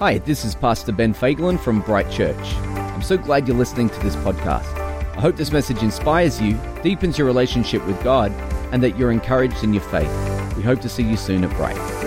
Hi, this is Pastor Ben Fagelin from Bright Church. I'm so glad you're listening to this podcast. I hope this message inspires you, deepens your relationship with God, and that you're encouraged in your faith. We hope to see you soon at Bright.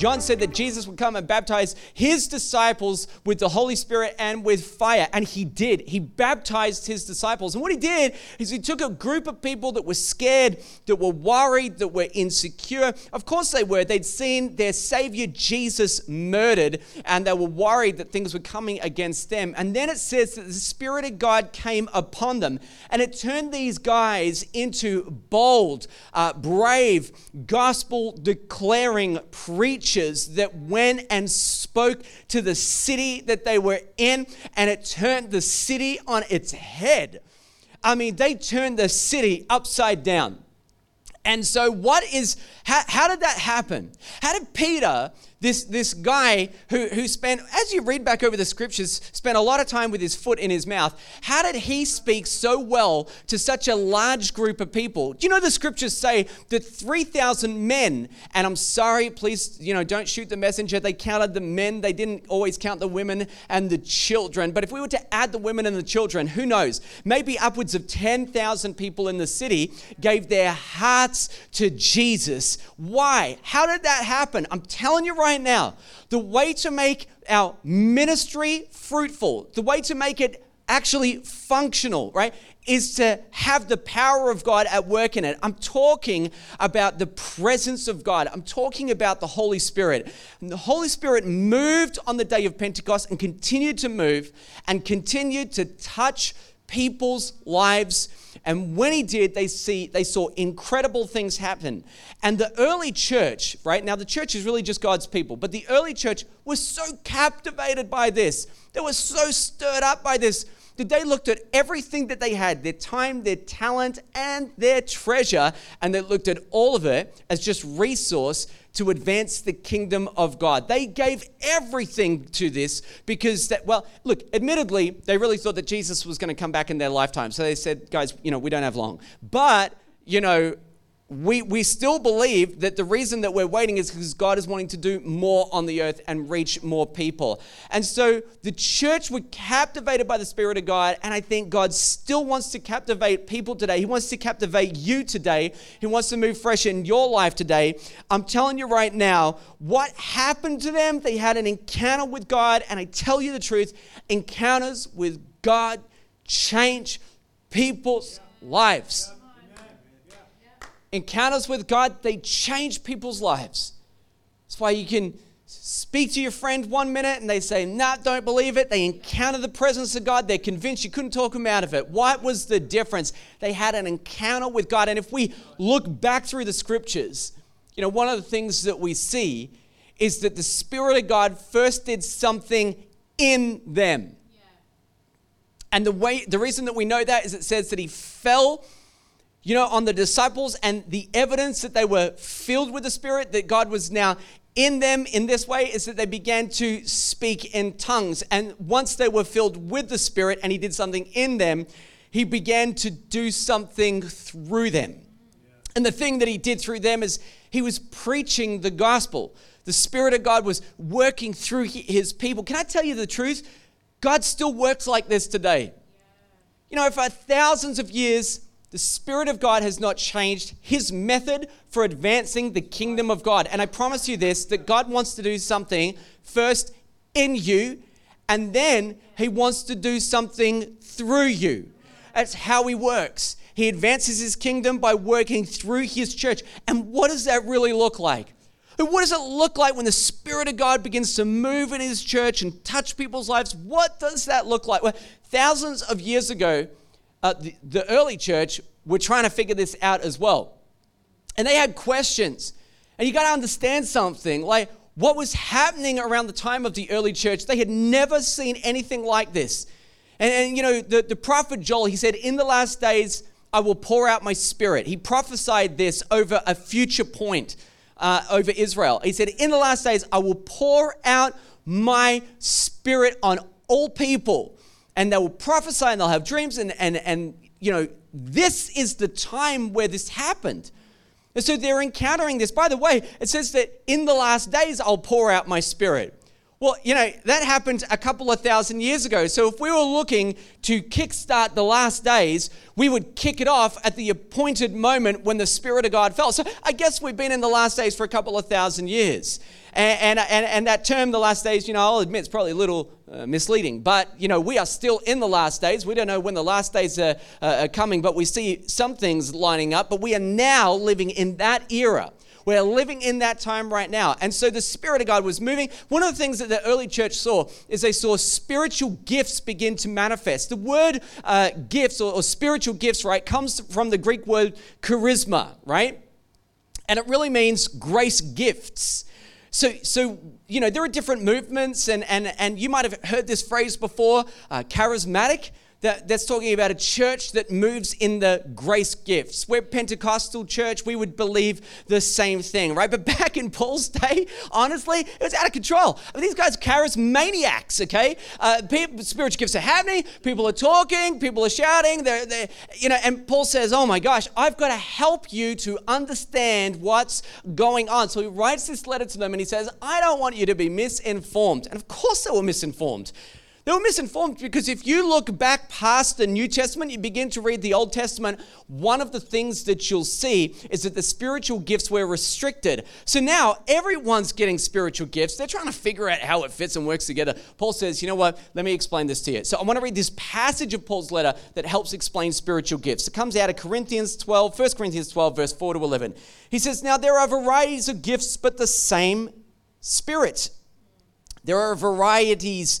John said that Jesus would come and baptize his disciples with the Holy Spirit and with fire. And he did. He baptized his disciples. And what he did is he took a group of people that were scared, that were worried, that were insecure. Of course they were. They'd seen their Savior Jesus murdered and they were worried that things were coming against them. And then it says that the Spirit of God came upon them and it turned these guys into bold, uh, brave, gospel declaring preachers that went and spoke to the city that they were in, and it turned the city on its head. I mean, they turned the city upside down. And so, what is, how, how did that happen? How did Peter this, this guy who, who spent, as you read back over the scriptures, spent a lot of time with his foot in his mouth. How did he speak so well to such a large group of people? Do you know the scriptures say that 3,000 men, and I'm sorry, please, you know, don't shoot the messenger. They counted the men, they didn't always count the women and the children. But if we were to add the women and the children, who knows? Maybe upwards of 10,000 people in the city gave their hearts to Jesus. Why? How did that happen? I'm telling you right right now, the way to make our ministry fruitful, the way to make it actually functional, right, is to have the power of God at work in it. I'm talking about the presence of God. I'm talking about the Holy Spirit. And the Holy Spirit moved on the day of Pentecost and continued to move and continued to touch people's lives and when he did, they see they saw incredible things happen. And the early church, right? Now the church is really just God's people, but the early church was so captivated by this. They were so stirred up by this that they looked at everything that they had, their time, their talent, and their treasure, and they looked at all of it as just resource to advance the kingdom of God. They gave everything to this because that well, look, admittedly, they really thought that Jesus was going to come back in their lifetime. So they said, guys, you know, we don't have long. But, you know, we, we still believe that the reason that we're waiting is because God is wanting to do more on the earth and reach more people. And so the church were captivated by the Spirit of God, and I think God still wants to captivate people today. He wants to captivate you today. He wants to move fresh in your life today. I'm telling you right now, what happened to them? They had an encounter with God, and I tell you the truth encounters with God change people's lives encounters with God, they change people's lives. That's why you can speak to your friend one minute and they say, nah, don't believe it. They encounter the presence of God. They're convinced you couldn't talk them out of it. What was the difference? They had an encounter with God. And if we look back through the scriptures, you know, one of the things that we see is that the Spirit of God first did something in them. And the way the reason that we know that is it says that he fell you know, on the disciples and the evidence that they were filled with the Spirit, that God was now in them in this way, is that they began to speak in tongues. And once they were filled with the Spirit and He did something in them, He began to do something through them. And the thing that He did through them is He was preaching the gospel. The Spirit of God was working through His people. Can I tell you the truth? God still works like this today. You know, for thousands of years, the Spirit of God has not changed his method for advancing the kingdom of God. And I promise you this that God wants to do something first in you, and then he wants to do something through you. That's how he works. He advances his kingdom by working through his church. And what does that really look like? What does it look like when the Spirit of God begins to move in his church and touch people's lives? What does that look like? Well, thousands of years ago, uh, the, the early church were trying to figure this out as well. And they had questions. And you got to understand something like what was happening around the time of the early church. They had never seen anything like this. And, and you know, the, the prophet Joel, he said, In the last days, I will pour out my spirit. He prophesied this over a future point uh, over Israel. He said, In the last days, I will pour out my spirit on all people and they will prophesy and they'll have dreams and and and you know this is the time where this happened. And so they're encountering this. By the way it says that in the last days i'll pour out my spirit Well, you know, that happened a couple of thousand years ago. So if we were looking to kickstart the last days, we would kick it off at the appointed moment when the Spirit of God fell. So I guess we've been in the last days for a couple of thousand years. And, and, and, and that term, the last days, you know, I'll admit it's probably a little uh, misleading. But, you know, we are still in the last days. We don't know when the last days are, uh, are coming, but we see some things lining up. But we are now living in that era we're living in that time right now. And so the Spirit of God was moving. One of the things that the early church saw is they saw spiritual gifts begin to manifest. The word uh, gifts or, or spiritual gifts, right, comes from the Greek word charisma, right? And it really means grace gifts. So, so you know, there are different movements, and, and, and you might have heard this phrase before uh, charismatic that, that's talking about a church that moves in the grace gifts. We're Pentecostal church, we would believe the same thing, right? But back in Paul's day, honestly, it was out of control. I mean, these guys are charismaniacs, okay? Uh, people, spiritual gifts are happening, people are talking, people are shouting, they're, they're, you know, and Paul says, oh my gosh, I've got to help you to understand what's going on. So he writes this letter to them and he says, I don't want you to be misinformed. And of course they were misinformed. They were misinformed because if you look back past the New Testament, you begin to read the Old Testament, one of the things that you'll see is that the spiritual gifts were restricted. So now everyone's getting spiritual gifts. They're trying to figure out how it fits and works together. Paul says, you know what? Let me explain this to you. So I want to read this passage of Paul's letter that helps explain spiritual gifts. It comes out of Corinthians 12, 1 Corinthians 12, verse 4 to 11. He says, Now there are varieties of gifts, but the same Spirit. There are varieties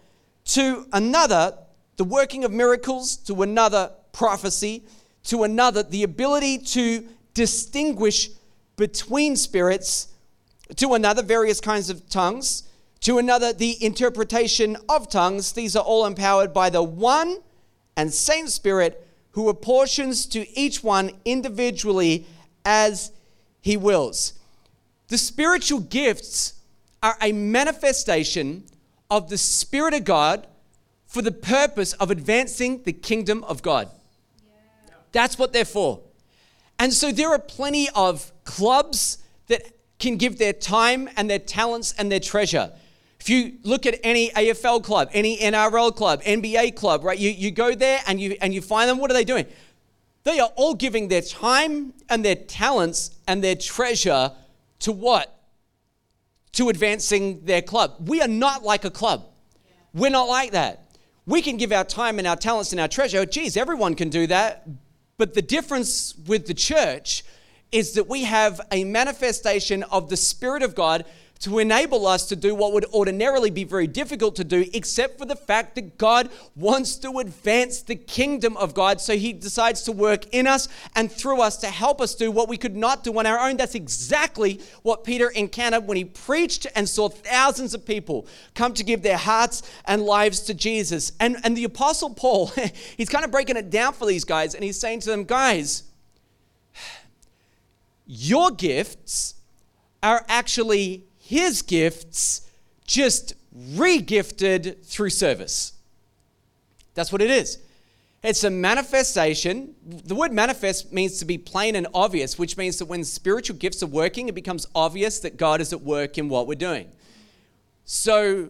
to another, the working of miracles, to another, prophecy, to another, the ability to distinguish between spirits, to another, various kinds of tongues, to another, the interpretation of tongues. These are all empowered by the one and same Spirit who apportions to each one individually as he wills. The spiritual gifts are a manifestation of the Spirit of God for the purpose of advancing the kingdom of God. Yeah. That's what they're for. And so there are plenty of clubs that can give their time and their talents and their treasure. If you look at any AFL club, any NRL club, NBA club, right, you, you go there and you, and you find them, what are they doing? They are all giving their time and their talents and their treasure to what? To advancing their club. We are not like a club. We're not like that. We can give our time and our talents and our treasure. Geez, everyone can do that. But the difference with the church is that we have a manifestation of the Spirit of God to enable us to do what would ordinarily be very difficult to do, except for the fact that God wants to advance the kingdom of God. So he decides to work in us and through us to help us do what we could not do on our own. That's exactly what Peter encountered when he preached and saw thousands of people come to give their hearts and lives to Jesus. And, and the Apostle Paul, he's kind of breaking it down for these guys and he's saying to them, guys, your gifts are actually his gifts just regifted through service. That's what it is. It's a manifestation. The word manifest means to be plain and obvious, which means that when spiritual gifts are working, it becomes obvious that God is at work in what we're doing. So,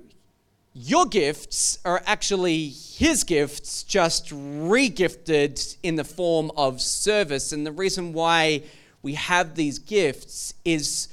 your gifts are actually His gifts, just regifted in the form of service. And the reason why we have these gifts is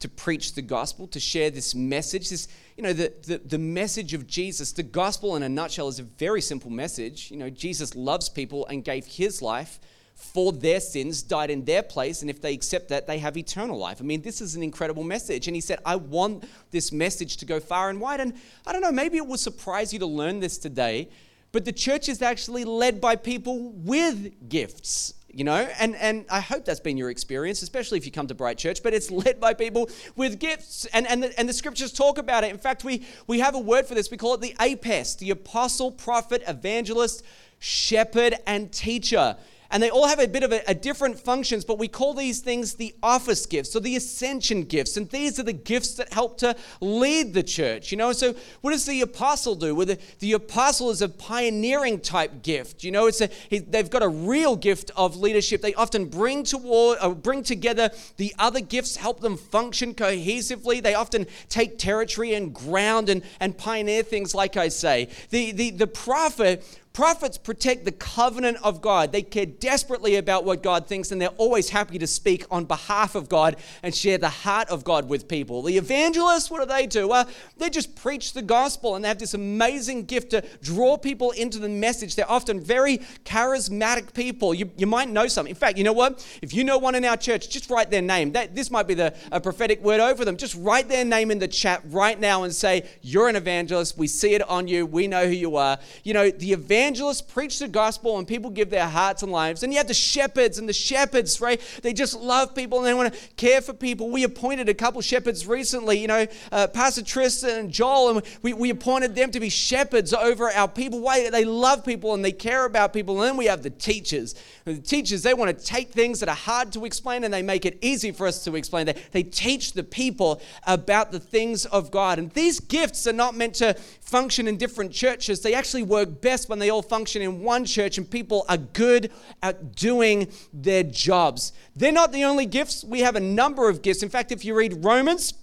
to preach the gospel, to share this message. This, you know, the, the, the message of Jesus, the gospel in a nutshell is a very simple message. You know, Jesus loves people and gave his life for their sins, died in their place, and if they accept that, they have eternal life. I mean, this is an incredible message. And he said, I want this message to go far and wide. And I don't know, maybe it will surprise you to learn this today, but the church is actually led by people with gifts. You know, and, and I hope that's been your experience, especially if you come to Bright Church, but it's led by people with gifts. And, and, the, and the scriptures talk about it. In fact, we, we have a word for this. We call it the APEST, the apostle, prophet, evangelist, shepherd, and teacher. And they all have a bit of a, a, different functions, but we call these things the office gifts or the ascension gifts. And these are the gifts that help to lead the church. You know, so what does the apostle do? Well, the, the apostle is a pioneering type gift. You know, it's a, he, they've got a real gift of leadership. They often bring toward, uh, bring together the other gifts, help them function cohesively. They often take territory and ground and, and pioneer things, like I say. The, the, the prophet Prophets protect the covenant of God. They care desperately about what God thinks, and they're always happy to speak on behalf of God and share the heart of God with people. The evangelists, what do they do? Well, they just preach the gospel, and they have this amazing gift to draw people into the message. They're often very charismatic people. You, you might know some. In fact, you know what? If you know one in our church, just write their name. That, this might be the, a prophetic word over them. Just write their name in the chat right now and say, You're an evangelist. We see it on you. We know who you are. You know, the evangelist evangelists preach the gospel and people give their hearts and lives. And you have the shepherds, and the shepherds, right? They just love people and they want to care for people. We appointed a couple shepherds recently, you know, uh, Pastor Tristan and Joel, and we, we appointed them to be shepherds over our people. Why? They love people and they care about people. And then we have the teachers. The teachers, they want to take things that are hard to explain and they make it easy for us to explain. They, they teach the people about the things of God. And these gifts are not meant to function in different churches. They actually work best when they all function in one church and people are good at doing their jobs. They're not the only gifts. We have a number of gifts. In fact, if you read Romans,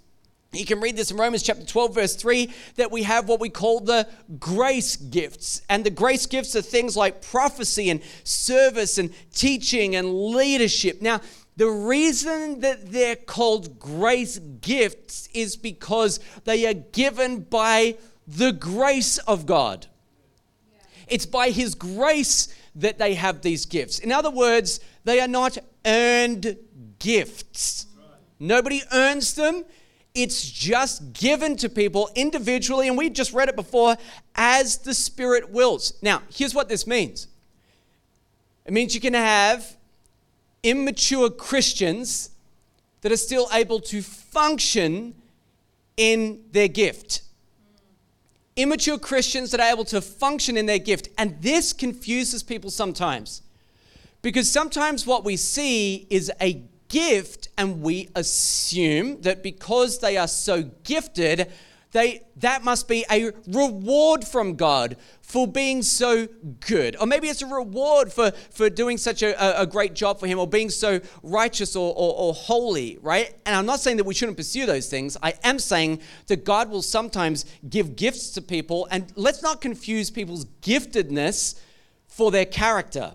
you can read this in Romans chapter 12, verse 3, that we have what we call the grace gifts. And the grace gifts are things like prophecy and service and teaching and leadership. Now, the reason that they're called grace gifts is because they are given by the grace of God. It's by His grace that they have these gifts. In other words, they are not earned gifts. Nobody earns them. It's just given to people individually, and we just read it before, as the Spirit wills. Now, here's what this means it means you can have immature Christians that are still able to function in their gift immature Christians that are able to function in their gift. And this confuses people sometimes. Because sometimes what we see is a gift, and we assume that because they are so gifted, they, that must be a reward from God for being so good. Or maybe it's a reward for, for doing such a, a great job for Him or being so righteous or, or, or holy, right? And I'm not saying that we shouldn't pursue those things. I am saying that God will sometimes give gifts to people. And let's not confuse people's giftedness for their character.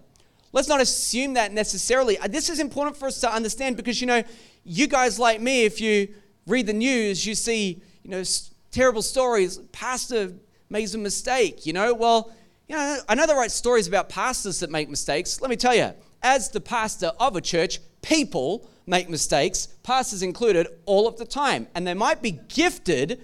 Let's not assume that necessarily. Uh, this is important for us to understand because, you know, you guys like me, if you read the news, you see, you know, terrible stories. Pastor makes a mistake, you know? Well, you know, I know they write stories about pastors that make mistakes. Let me tell you, as the pastor of a church, people make mistakes, pastors included, all of the time. And they might be gifted,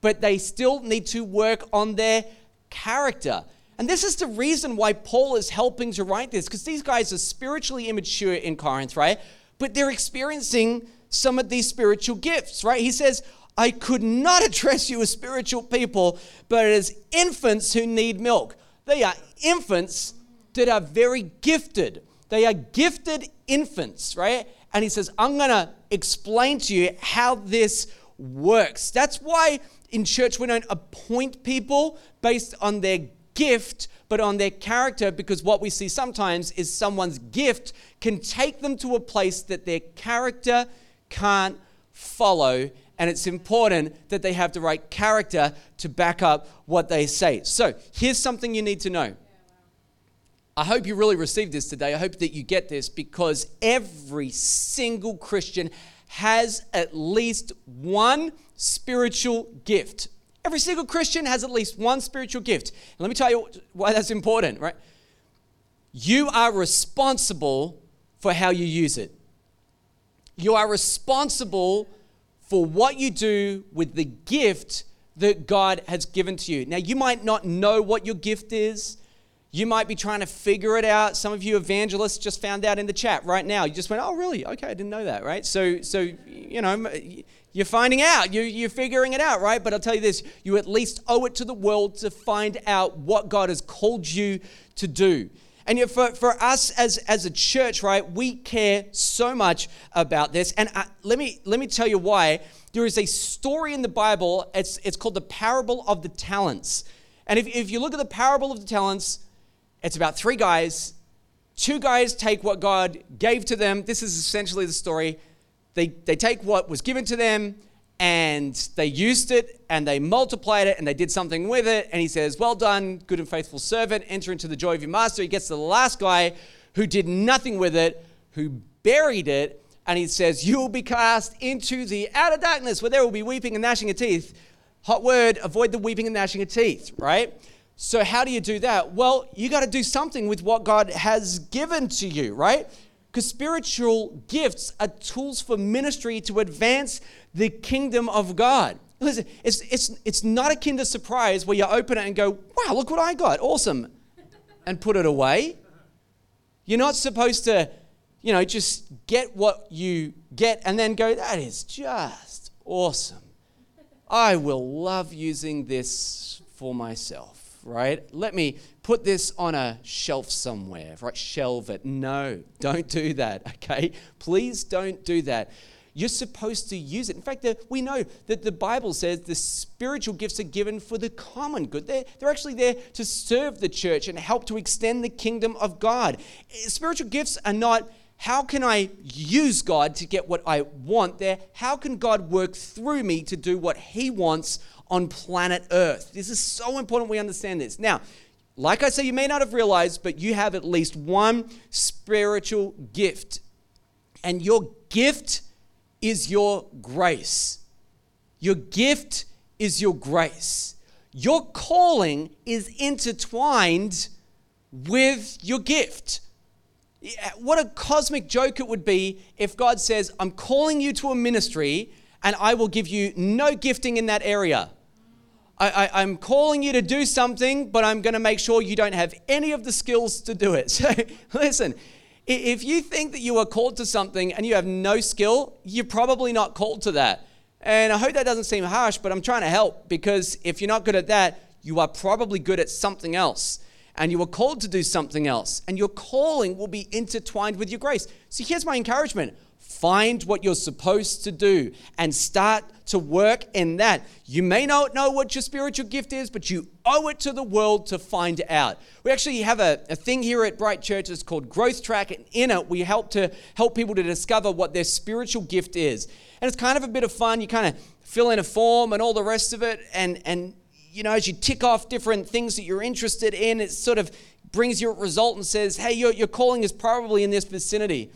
but they still need to work on their character. And this is the reason why Paul is helping to write this, because these guys are spiritually immature in Corinth, right? But they're experiencing some of these spiritual gifts, right? He says, I could not address you as spiritual people, but as infants who need milk. They are infants that are very gifted. They are gifted infants, right? And he says, I'm going to explain to you how this works. That's why in church we don't appoint people based on their gift, but on their character, because what we see sometimes is someone's gift can take them to a place that their character can't follow and it's important that they have the right character to back up what they say. So, here's something you need to know. I hope you really received this today. I hope that you get this because every single Christian has at least one spiritual gift. Every single Christian has at least one spiritual gift. And let me tell you why that's important, right? You are responsible for how you use it. You are responsible for what you do with the gift that God has given to you. Now, you might not know what your gift is. You might be trying to figure it out. Some of you evangelists just found out in the chat right now. You just went, "Oh, really? Okay, I didn't know that." Right? So, so you know, you're finding out. You, you're figuring it out, right? But I'll tell you this: you at least owe it to the world to find out what God has called you to do. And yet for, for us as, as a church, right, we care so much about this. And uh, let, me, let me tell you why. There is a story in the Bible, it's, it's called the parable of the talents. And if, if you look at the parable of the talents, it's about three guys. Two guys take what God gave to them. This is essentially the story. They, they take what was given to them and they used it and they multiplied it and they did something with it. And he says, Well done, good and faithful servant, enter into the joy of your master. He gets to the last guy who did nothing with it, who buried it, and he says, You will be cast into the outer darkness where there will be weeping and gnashing of teeth. Hot word, avoid the weeping and gnashing of teeth, right? So, how do you do that? Well, you got to do something with what God has given to you, right? Because spiritual gifts are tools for ministry to advance the kingdom of God. Listen, it's, it's, it's not a kinder surprise where you open it and go, wow, look what I got. Awesome. And put it away. You're not supposed to, you know, just get what you get and then go, that is just awesome. I will love using this for myself right? Let me put this on a shelf somewhere, right? Shelve it. No, don't do that, okay? Please don't do that. You're supposed to use it. In fact, we know that the Bible says the spiritual gifts are given for the common good. They're, they're actually there to serve the church and help to extend the kingdom of God. Eh, spiritual gifts are not how can I use God to get what I want there? How can God work through me to do what He wants on planet Earth. This is so important we understand this. Now, like I say, you may not have realized, but you have at least one spiritual gift. And your gift is your grace. Your gift is your grace. Your calling is intertwined with your gift. What a cosmic joke it would be if God says, I'm calling you to a ministry and I will give you no gifting in that area. I, am calling you to do something, but I'm going to make sure you don't have any of the skills to do it. So, listen, if you think that you are called to something and you have no skill, you're probably not called to that. And I hope that doesn't seem harsh, but I'm trying to help because if you're not good at that, you are probably good at something else. And you are called to do something else. And your calling will be intertwined with your grace. So here's my encouragement Find what you're supposed to do and start to work in that. You may not know what your spiritual gift is, but you owe it to the world to find out. We actually have a, a thing here at Bright Church that's called Growth Track, and in it we help to help people to discover what their spiritual gift is. And it's kind of a bit of fun. You kind of fill in a form and all the rest of it, and and you know, as you tick off different things that you're interested in, it sort of brings you a result and says, hey, your, your calling is probably in this vicinity.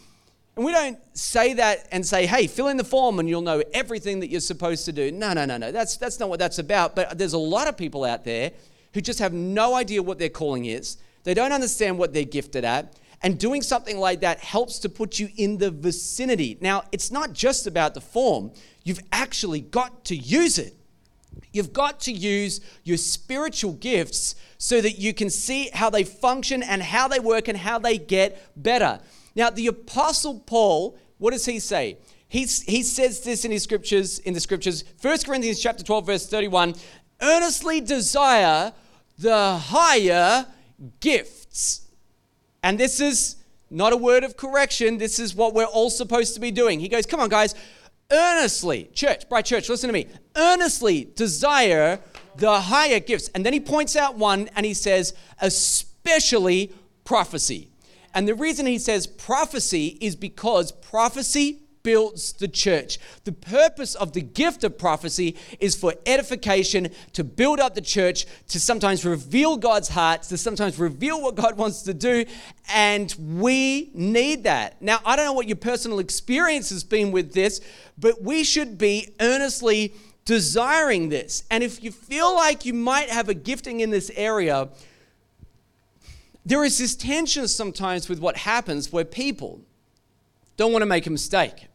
And we don't say that and say, hey, fill in the form and you'll know everything that you're supposed to do. No, no, no, no. That's, that's not what that's about. But there's a lot of people out there who just have no idea what their calling is. They don't understand what they're gifted at. And doing something like that helps to put you in the vicinity. Now, it's not just about the form, you've actually got to use it. You've got to use your spiritual gifts so that you can see how they function and how they work and how they get better. Now, the Apostle Paul, what does he say? He's, he says this in his scriptures, in the scriptures, 1 Corinthians chapter 12, verse 31, earnestly desire the higher gifts. And this is not a word of correction. This is what we're all supposed to be doing. He goes, Come on, guys, earnestly, church, Bright Church, listen to me, earnestly desire the higher gifts. And then he points out one and he says, especially prophecy. And the reason he says prophecy is because prophecy builds the church. The purpose of the gift of prophecy is for edification, to build up the church, to sometimes reveal God's heart, to sometimes reveal what God wants to do. And we need that. Now, I don't know what your personal experience has been with this, but we should be earnestly desiring this. And if you feel like you might have a gifting in this area, there is this tension sometimes with what happens where people don't want to make a mistake.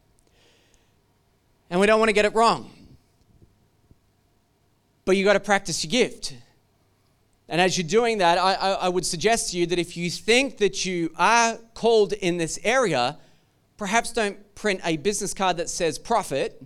And we don't want to get it wrong. But you've got to practice your gift. And as you're doing that, I, I, I would suggest to you that if you think that you are called in this area, perhaps don't print a business card that says prophet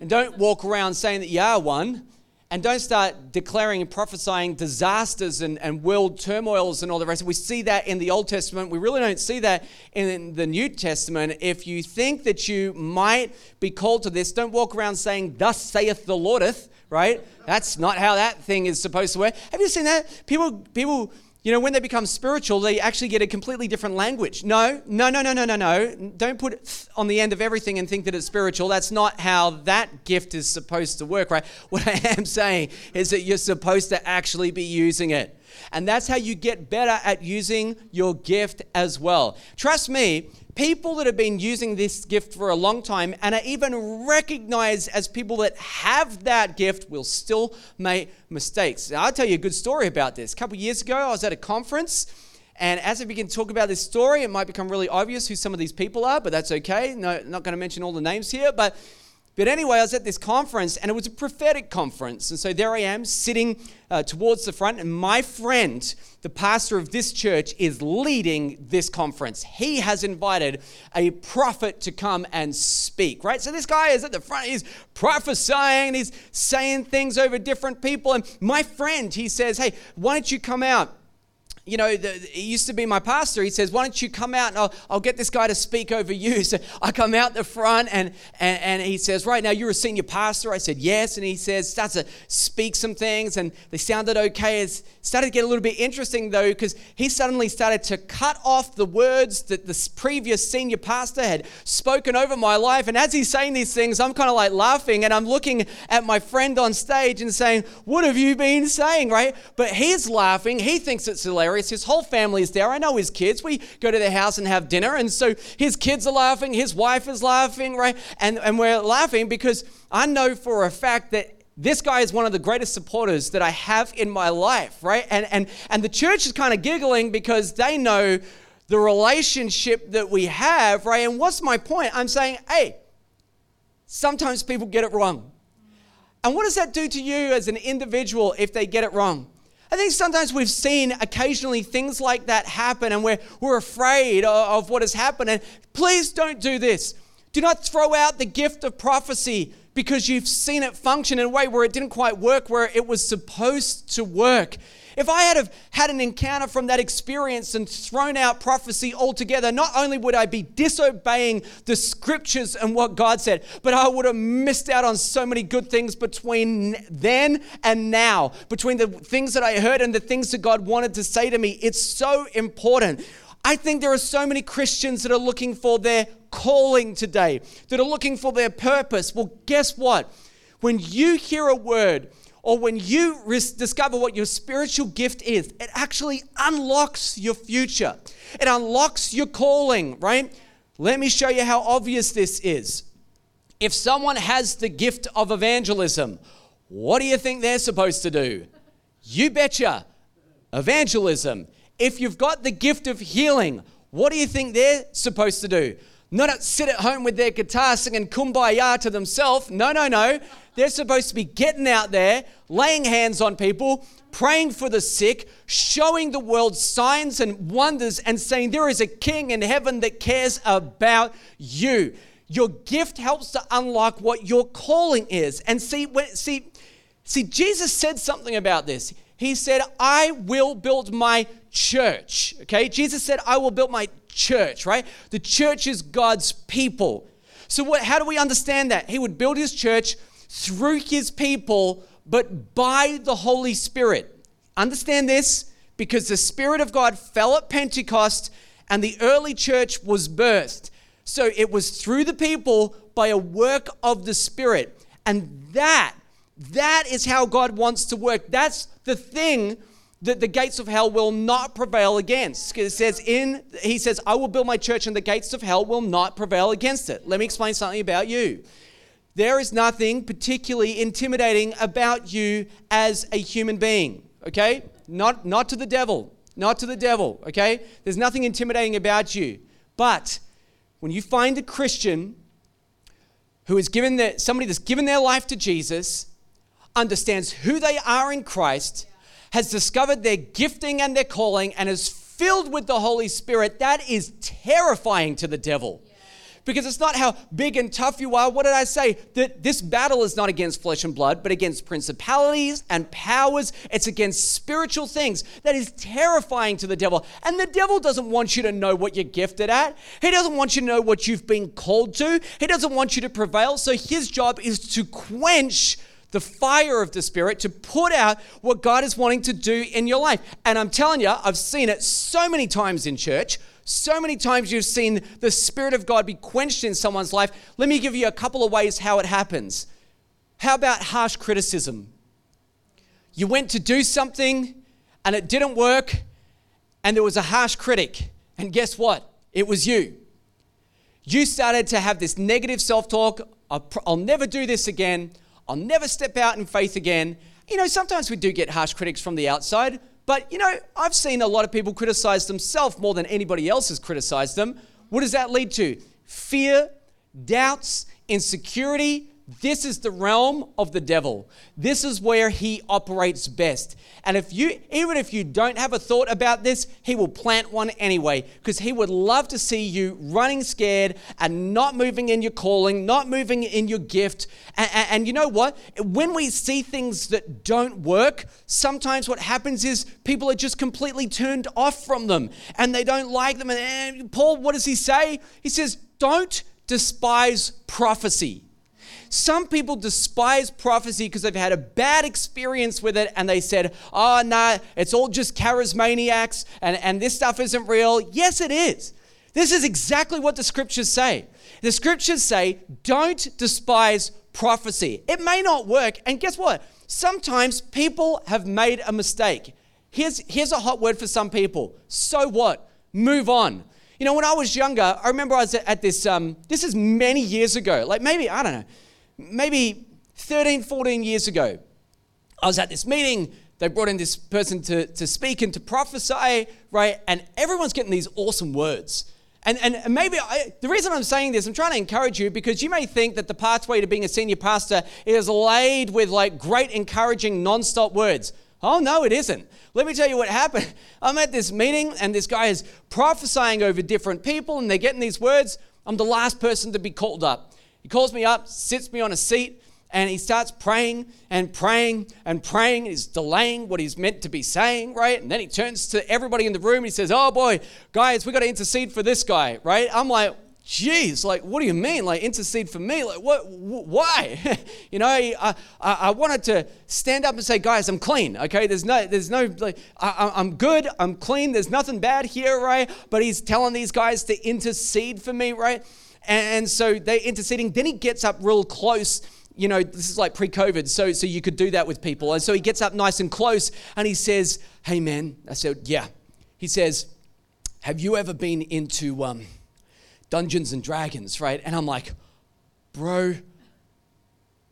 and don't walk around saying that you are one and don't start declaring and prophesying disasters and, and world turmoils and all the rest. We see that in the Old Testament. We really don't see that in the New Testament. If you think that you might be called to this, don't walk around saying, Thus saith the Lordeth, right? That's not how that thing is supposed to work. Have you seen that? People, people you know, when they become spiritual, they actually get a completely different language. No, no, no, no, no, no, no. Don't put th on the end of everything and think that it's spiritual. That's not how that gift is supposed to work, right? What I am saying is that you're supposed to actually be using it. And that's how you get better at using your gift as well. Trust me, people that have been using this gift for a long time and are even recognized as people that have that gift will still make mistakes. Now, I'll tell you a good story about this. A couple years ago, I was at a conference. And as I begin to talk about this story, it might become really obvious who some of these people are, but that's okay. No, not going to mention all the names here. But but anyway, I was at this conference and it was a prophetic conference. And so there I am sitting uh, towards the front, and my friend, the pastor of this church, is leading this conference. He has invited a prophet to come and speak, right? So this guy is at the front, he's prophesying, he's saying things over different people. And my friend, he says, Hey, why don't you come out? You know, the, he used to be my pastor. He says, Why don't you come out and I'll, I'll get this guy to speak over you? So I come out the front and, and, and he says, Right now, you're a senior pastor. I said, Yes. And he says, Starts to speak some things and they sounded okay. It started to get a little bit interesting though, because he suddenly started to cut off the words that the previous senior pastor had spoken over my life. And as he's saying these things, I'm kind of like laughing and I'm looking at my friend on stage and saying, What have you been saying? Right? But he's laughing. He thinks it's hilarious hilarious. His whole family is there. I know his kids. We go to their house and have dinner. And so his kids are laughing, his wife is laughing, right? And, and we're laughing because I know for a fact that this guy is one of the greatest supporters that I have in my life, right? And, and, and the church is kind of giggling because they know the relationship that we have, right? And what's my point? I'm saying, hey, sometimes people get it wrong. And what does that do to you as an individual if they get it wrong? I think sometimes we've seen occasionally things like that happen and we're, we're afraid of, of what has happened. And please don't do this. Do not throw out the gift of prophecy because you've seen it function in a way where it didn't quite work where it was supposed to work. If I had have had an encounter from that experience and thrown out prophecy altogether, not only would I be disobeying the scriptures and what God said, but I would have missed out on so many good things between then and now, between the things that I heard and the things that God wanted to say to me. It's so important. I think there are so many Christians that are looking for their calling today, that are looking for their purpose. Well, guess what? When you hear a word, or when you discover what your spiritual gift is, it actually unlocks your future. It unlocks your calling, right? Let me show you how obvious this is. If someone has the gift of evangelism, what do you think they're supposed to do? You betcha, evangelism. If you've got the gift of healing, what do you think they're supposed to do? Not sit at home with their guitar singing kumbaya to themselves. No, no, no. They're supposed to be getting out there, laying hands on people, praying for the sick, showing the world signs and wonders, and saying, There is a king in heaven that cares about you. Your gift helps to unlock what your calling is. And see, when, see, see, Jesus said something about this. He said, I will build my church. Okay? Jesus said, I will build my church, right? The church is God's people. So, what, how do we understand that? He would build his church through his people, but by the Holy Spirit. Understand this because the Spirit of God fell at Pentecost and the early church was birthed. So it was through the people by a work of the Spirit. And that, that is how God wants to work. That's the thing that the gates of hell will not prevail against. It says in he says, I will build my church and the gates of hell will not prevail against it. Let me explain something about you. There is nothing particularly intimidating about you as a human being, okay? Not, not to the devil, not to the devil, okay? There's nothing intimidating about you. But when you find a Christian who is given their, somebody that's given their life to Jesus, understands who they are in Christ, has discovered their gifting and their calling and is filled with the Holy Spirit, that is terrifying to the devil because it's not how big and tough you are. What did I say? That this battle is not against flesh and blood, but against principalities and powers. It's against spiritual things. That is terrifying to the devil. And the devil doesn't want you to know what you're gifted at, he doesn't want you to know what you've been called to, he doesn't want you to prevail. So his job is to quench the fire of the Spirit to put out what God is wanting to do in your life. And I'm telling you, I've seen it so many times in church. So many times you've seen the Spirit of God be quenched in someone's life. Let me give you a couple of ways how it happens. How about harsh criticism? You went to do something and it didn't work, and there was a harsh critic. And guess what? It was you. You started to have this negative self talk I'll never do this again. I'll never step out in faith again. You know, sometimes we do get harsh critics from the outside, but, you know, I've seen a lot of people criticize themselves more than anybody else has criticized them. What does that lead to? Fear, doubts, insecurity, this is the realm of the devil. This is where he operates best. And if you even if you don't have a thought about this, he will plant one anyway because he would love to see you running scared and not moving in your calling, not moving in your gift. And, and, and you know what? When we see things that don't work, sometimes what happens is people are just completely turned off from them and they don't like them. And eh, Paul, what does he say? He says, "Don't despise prophecy." Some people despise prophecy because they've had a bad experience with it and they said, oh, nah, it's all just charismaniacs and, and this stuff isn't real. Yes, it is. This is exactly what the scriptures say. The scriptures say, don't despise prophecy. It may not work. And guess what? Sometimes people have made a mistake. Here's, here's a hot word for some people. So what? Move on. You know, when I was younger, I remember I was at this, um, this is many years ago, like maybe, I don't know, maybe 13, 14 years ago, I was at this meeting. They brought in this person to, to speak and to prophesy, right? And everyone's getting these awesome words. And, and maybe I, the reason I'm saying this, I'm trying to encourage you because you may think that the pathway to being a senior pastor is laid with like great, encouraging, non-stop words. Oh, no, it isn't. Let me tell you what happened. I'm at this meeting and this guy is prophesying over different people and they're getting these words. I'm the last person to be called up. He calls me up, sits me on a seat, and he starts praying and praying and praying. He's delaying what he's meant to be saying, right? And then he turns to everybody in the room and he says, Oh boy, guys, we got to intercede for this guy, right? I'm like, Jeez, like, what do you mean? Like, intercede for me? Like, what? why? you know, I, I, I, wanted to stand up and say, guys, I'm clean. Okay, there's no, there's no, like, I, I'm good. I'm clean. There's nothing bad here, right? But he's telling these guys to intercede for me, right? And so they're interceding. Then he gets up real close. You know, this is like pre COVID, so, so you could do that with people. And so he gets up nice and close and he says, Hey, man. I said, Yeah. He says, Have you ever been into um, Dungeons and Dragons, right? And I'm like, Bro,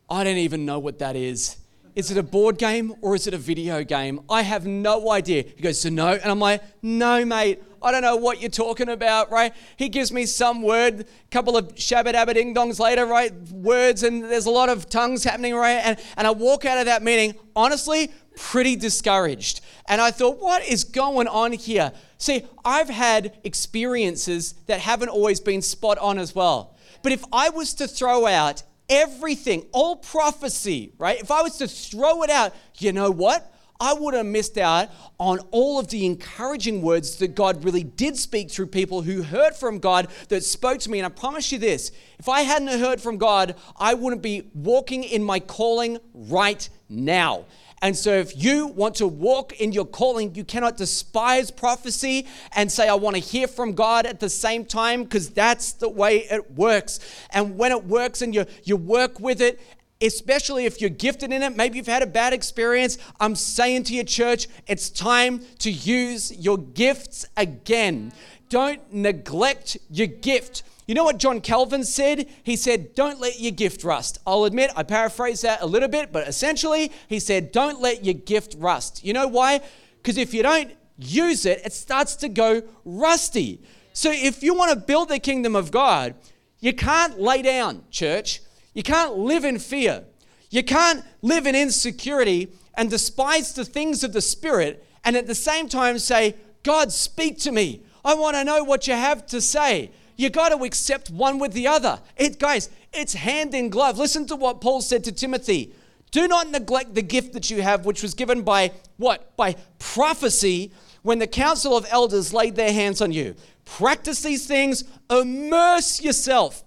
I don't even know what that is. Is it a board game or is it a video game? I have no idea. He goes, So no. And I'm like, No, mate. I don't know what you're talking about, right? He gives me some word, a couple of shabba dabba ding dongs later, right? Words, and there's a lot of tongues happening, right? And, and I walk out of that meeting, honestly, pretty discouraged. And I thought, what is going on here? See, I've had experiences that haven't always been spot on as well. But if I was to throw out everything, all prophecy, right? If I was to throw it out, you know what? I would have missed out on all of the encouraging words that God really did speak through people who heard from God that spoke to me. And I promise you this if I hadn't heard from God, I wouldn't be walking in my calling right now. And so, if you want to walk in your calling, you cannot despise prophecy and say, I want to hear from God at the same time, because that's the way it works. And when it works and you, you work with it especially if you're gifted in it. Maybe you've had a bad experience. I'm saying to your church, it's time to use your gifts again. Don't neglect your gift. You know what John Calvin said? He said, Don't let your gift rust. I'll admit, I paraphrase that a little bit, but essentially, he said, Don't let your gift rust. You know why? Because if you don't use it, it starts to go rusty. So if you want to build the kingdom of God, you can't lay down, church. You can't live in fear. You can't live in insecurity and despise the things of the Spirit, and at the same time say, God, speak to me. I want to know what you have to say. You got to accept one with the other. It, guys, it's hand in glove. Listen to what Paul said to Timothy. Do not neglect the gift that you have, which was given by what? By prophecy when the council of elders laid their hands on you. Practice these things, immerse yourself.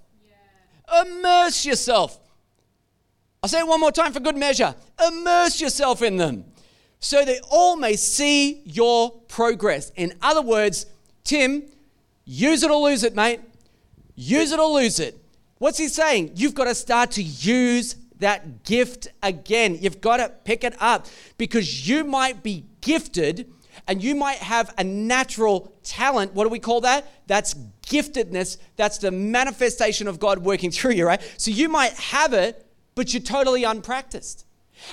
Immerse yourself. I'll say it one more time for good measure. Immerse yourself in them so that all may see your progress. In other words, Tim, use it or lose it, mate. Use it or lose it. What's he saying? You've got to start to use that gift again. You've got to pick it up because you might be gifted and you might have a natural talent. What do we call that? That's giftedness. That's the manifestation of God working through you, right? So you might have it, but you're totally unpracticed.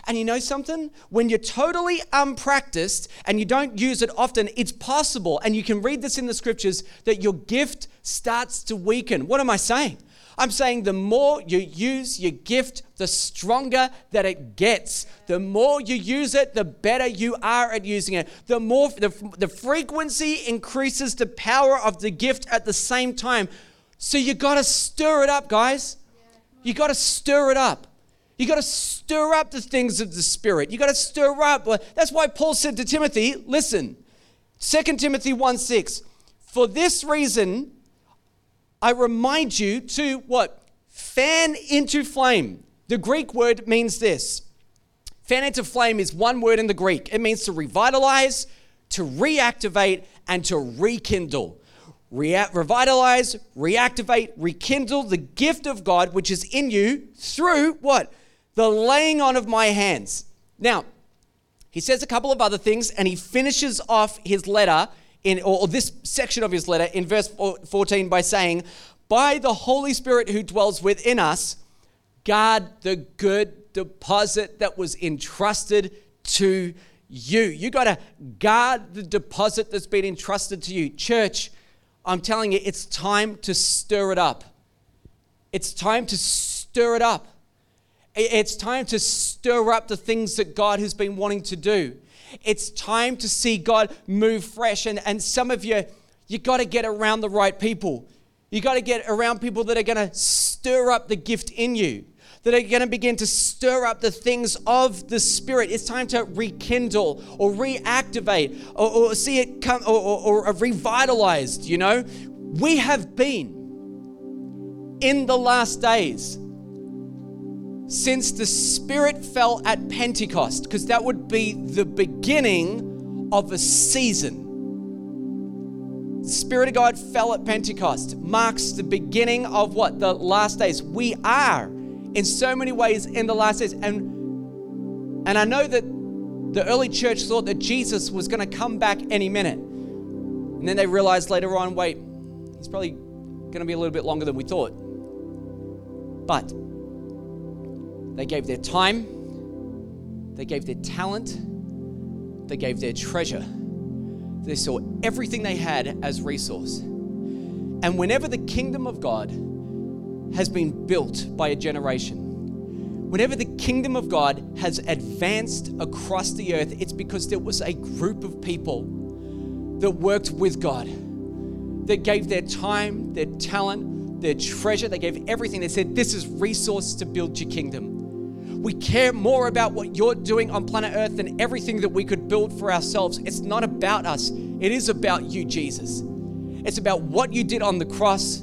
And you know something? When you're totally unpracticed and you don't use it often, it's possible, and you can read this in the scriptures, that your gift starts to weaken. What am I saying? I'm saying the more you use your gift, the stronger that it gets. The more you use it, the better you are at using it. The more the, the frequency increases the power of the gift at the same time. So you got to stir it up, guys. You got to stir it up. You got to stir up the things of the Spirit. You got to stir up. That's why Paul said to Timothy, listen, 2 Timothy 1 6, for this reason, I remind you to what? Fan into flame. The Greek word means this. Fan into flame is one word in the Greek. It means to revitalize, to reactivate, and to rekindle. Re- revitalize, reactivate, rekindle the gift of God which is in you through what? the laying on of my hands. Now, he says a couple of other things and he finishes off his letter in or, this section of his letter in verse 14 by saying, "By the Holy Spirit who dwells within us, guard the good deposit that was entrusted to you. You got to guard the deposit that's been entrusted to you. Church, I'm telling you, it's time to stir it up. It's time to stir it up. It's time to stir up the things that God has been wanting to do. It's time to see God move fresh. And, and some of you, you got to get around the right people. You got to get around people that are going to stir up the gift in you, that are going to begin to stir up the things of the Spirit. It's time to rekindle or reactivate or, or see it come or, or, or revitalized, you know. We have been in the last days since the Spirit fell at Pentecost, because that would be the beginning of a season. The Spirit of God fell at Pentecost, marks the beginning of what? The last days. We are, in so many ways, in the last days. And, and I know that the early church thought that Jesus was going to come back any minute. And then they realized later on wait, he's probably going to be a little bit longer than we thought. But they gave their time, they gave their talent, they gave their treasure. They saw everything they had as resource. And whenever the kingdom of God has been built by a generation, whenever the kingdom of God has advanced across the earth, it's because there was a group of people that worked with God, that gave their time, their talent, their treasure, they gave everything. They said, This is resource to build your kingdom. We care more about what you're doing on planet Earth than everything that we could build for ourselves. It's not about us, it is about you, Jesus. It's about what you did on the cross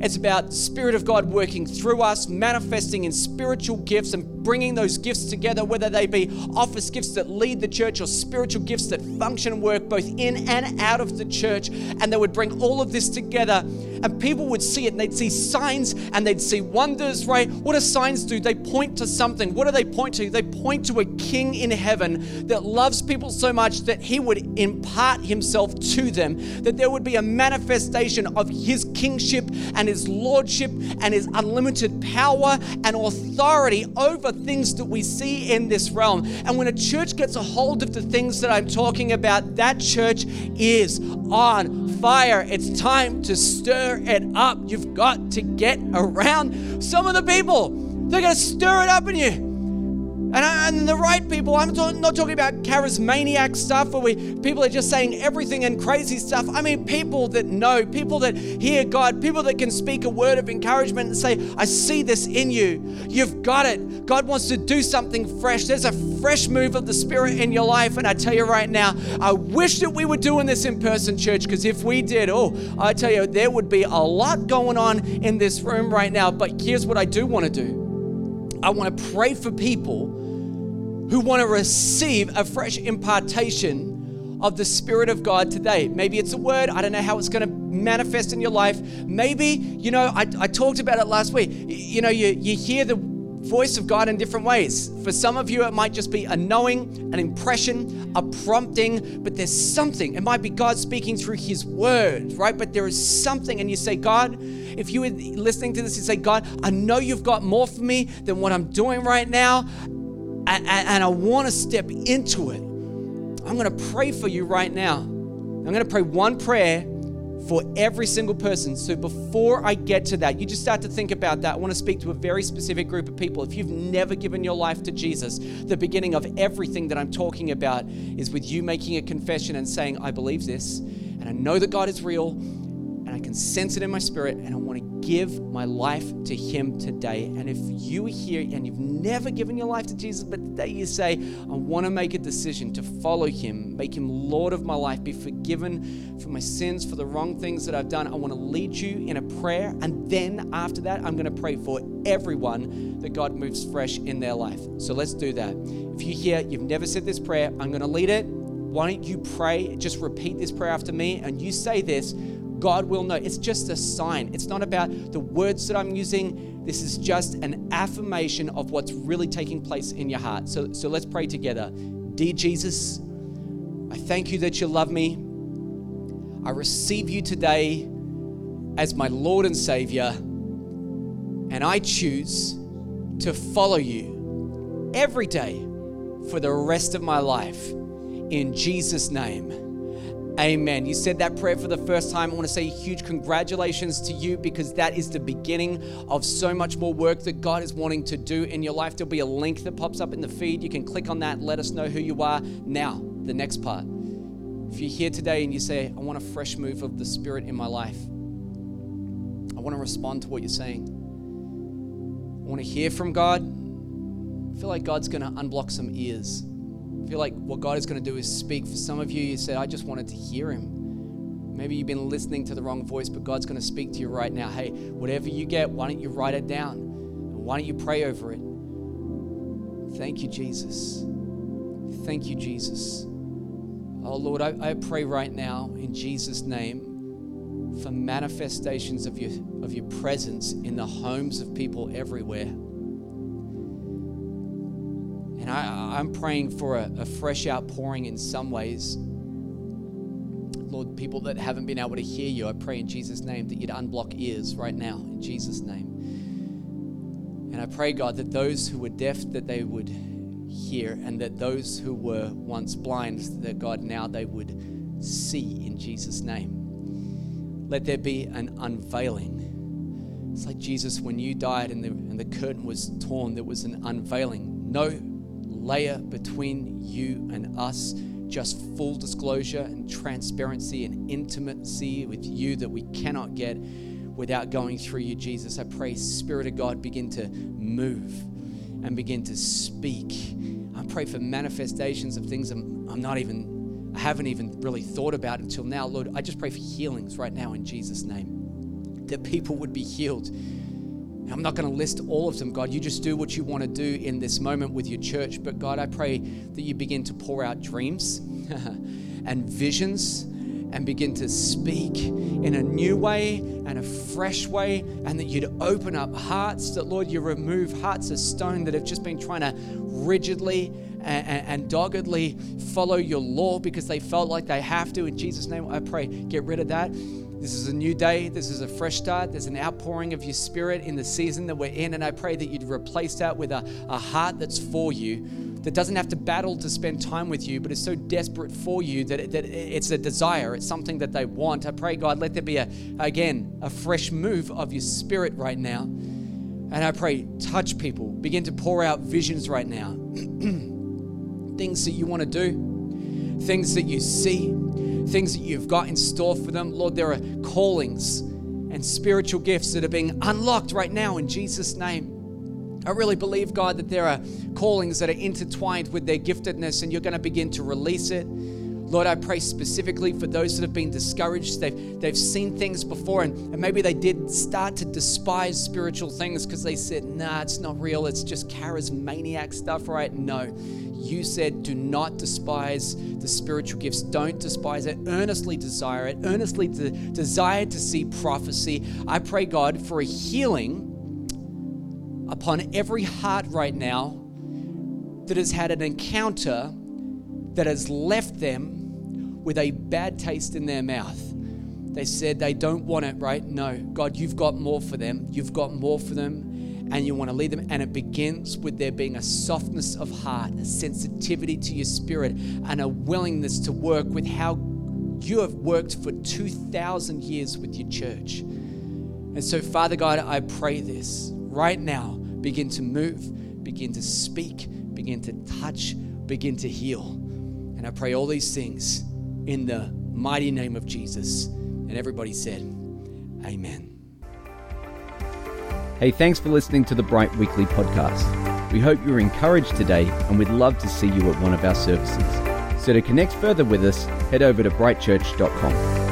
it's about Spirit of God working through us, manifesting in spiritual gifts and bringing those gifts together, whether they be office gifts that lead the church or spiritual gifts that function and work both in and out of the church. And they would bring all of this together, and people would see it and they'd see signs and they'd see wonders, right? What do signs do? They point to something. What do they point to? They point to a king in heaven that loves people so much that he would impart himself to them, that there would be a manifestation of his kingship and his lordship and his unlimited power and authority over things that we see in this realm. And when a church gets a hold of the things that I'm talking about, that church is on fire. It's time to stir it up. You've got to get around some of the people. They're going to stir it up in you. And, I, and the right people, I'm not talking about charismaniac stuff where we, people are just saying everything and crazy stuff. I mean, people that know, people that hear God, people that can speak a word of encouragement and say, I see this in you. You've got it. God wants to do something fresh. There's a fresh move of the Spirit in your life. And I tell you right now, I wish that we were doing this in person, church, because if we did, oh, I tell you, there would be a lot going on in this room right now. But here's what I do want to do I want to pray for people who want to receive a fresh impartation of the Spirit of God today. Maybe it's a word, I don't know how it's going to manifest in your life. Maybe, you know, I, I talked about it last week. You know, you, you hear the voice of God in different ways. For some of you, it might just be a knowing, an impression, a prompting, but there's something. It might be God speaking through His Word, right? But there is something, and you say, God, if you were listening to this, you say, God, I know you've got more for me than what I'm doing right now and, and I want to step into it, I'm going to pray for you right now. I'm going to pray one prayer for every single person. So before I get to that, you just start to think about that. I want to speak to a very specific group of people. If you've never given your life to Jesus, the beginning of everything that I'm talking about is with you making a confession and saying, I believe this, and I know that God is real, can sense it in my spirit, and I want to give my life to Him today. And if you are here and you've never given your life to Jesus, but today you say, I want to make a decision to follow Him, make Him Lord of my life, be forgiven for my sins, for the wrong things that I've done, I want to lead you in a prayer. And then after that, I'm going to pray for everyone that God moves fresh in their life. So let's do that. If you're here, you've never said this prayer, I'm going to lead it. Why don't you pray? Just repeat this prayer after me, and you say this God will know. It's just a sign. It's not about the words that I'm using. This is just an affirmation of what's really taking place in your heart. So, so let's pray together. Dear Jesus, I thank you that you love me. I receive you today as my Lord and Savior, and I choose to follow you every day for the rest of my life. In Jesus' name. Amen. You said that prayer for the first time. I want to say huge congratulations to you because that is the beginning of so much more work that God is wanting to do in your life. There'll be a link that pops up in the feed. You can click on that, let us know who you are. Now, the next part. If you're here today and you say, I want a fresh move of the Spirit in my life, I want to respond to what you're saying. I want to hear from God. I feel like God's going to unblock some ears feel like what God is going to do is speak. For some of you, you said, I just wanted to hear Him. Maybe you've been listening to the wrong voice, but God's going to speak to you right now. Hey, whatever you get, why don't you write it down? And Why don't you pray over it? Thank you, Jesus. Thank you, Jesus. Oh, Lord, I, I pray right now in Jesus' name for manifestations of your, of your presence in the homes of people everywhere. I'm praying for a, a fresh outpouring in some ways. Lord, people that haven't been able to hear you, I pray in Jesus' name that you'd unblock ears right now, in Jesus' name. And I pray, God, that those who were deaf, that they would hear, and that those who were once blind, that God, now they would see in Jesus' name. Let there be an unveiling. It's like Jesus, when you died and the, and the curtain was torn, there was an unveiling. No layer between you and us, just full disclosure and transparency and intimacy with you that we cannot get without going through you, Jesus. I pray, Spirit of God, begin to move and begin to speak. I pray for manifestations of things I'm, I'm not even, I haven't even really thought about until now. Lord, I just pray for healings right now in Jesus' name. That people would be healed I'm not going to list all of them, God. You just do what you want to do in this moment with your church. But God, I pray that you begin to pour out dreams and visions and begin to speak in a new way and a fresh way, and that you'd open up hearts, that, Lord, you remove hearts of stone that have just been trying to rigidly and, and, doggedly follow your law because they felt like they have to. In Jesus' name, I pray, get rid of that this is a new day. This is a fresh start. There's an outpouring of your spirit in the season that we're in. And I pray that you'd replace that with a, a heart that's for you, that doesn't have to battle to spend time with you, but is so desperate for you that, it, that it's a desire. It's something that they want. I pray, God, let there be, a, again, a fresh move of your spirit right now. And I pray, touch people, begin to pour out visions right now. things that you want to do, things that you see, things that you've got in store for them. Lord, there are callings and spiritual gifts that are being unlocked right now in Jesus' name. I really believe, God, that there are callings that are intertwined with their giftedness and you're going to begin to release it. Lord, I pray specifically for those that have been discouraged. They've, they've seen things before and, and maybe they did start to despise spiritual things because they said, nah, it's not real. It's just charismaniac stuff, right? No. You said, do not despise the spiritual gifts. Don't despise it. Earnestly desire it. Earnestly de- desire to see prophecy. I pray, God, for a healing upon every heart right now that has had an encounter that has left them with a bad taste in their mouth. They said they don't want it, right? No, God, you've got more for them. You've got more for them, and you want to lead them. And it begins with there being a softness of heart, a sensitivity to your spirit, and a willingness to work with how you have worked for 2,000 years with your church. And so, Father God, I pray this right now. Begin to move, begin to speak, begin to touch, begin to heal. And I pray all these things in the mighty name of Jesus. And everybody said, Amen. Hey, thanks for listening to the Bright Weekly podcast. We hope you were encouraged today and we'd love to see you at one of our services. So to connect further with us, head over to brightchurch.com.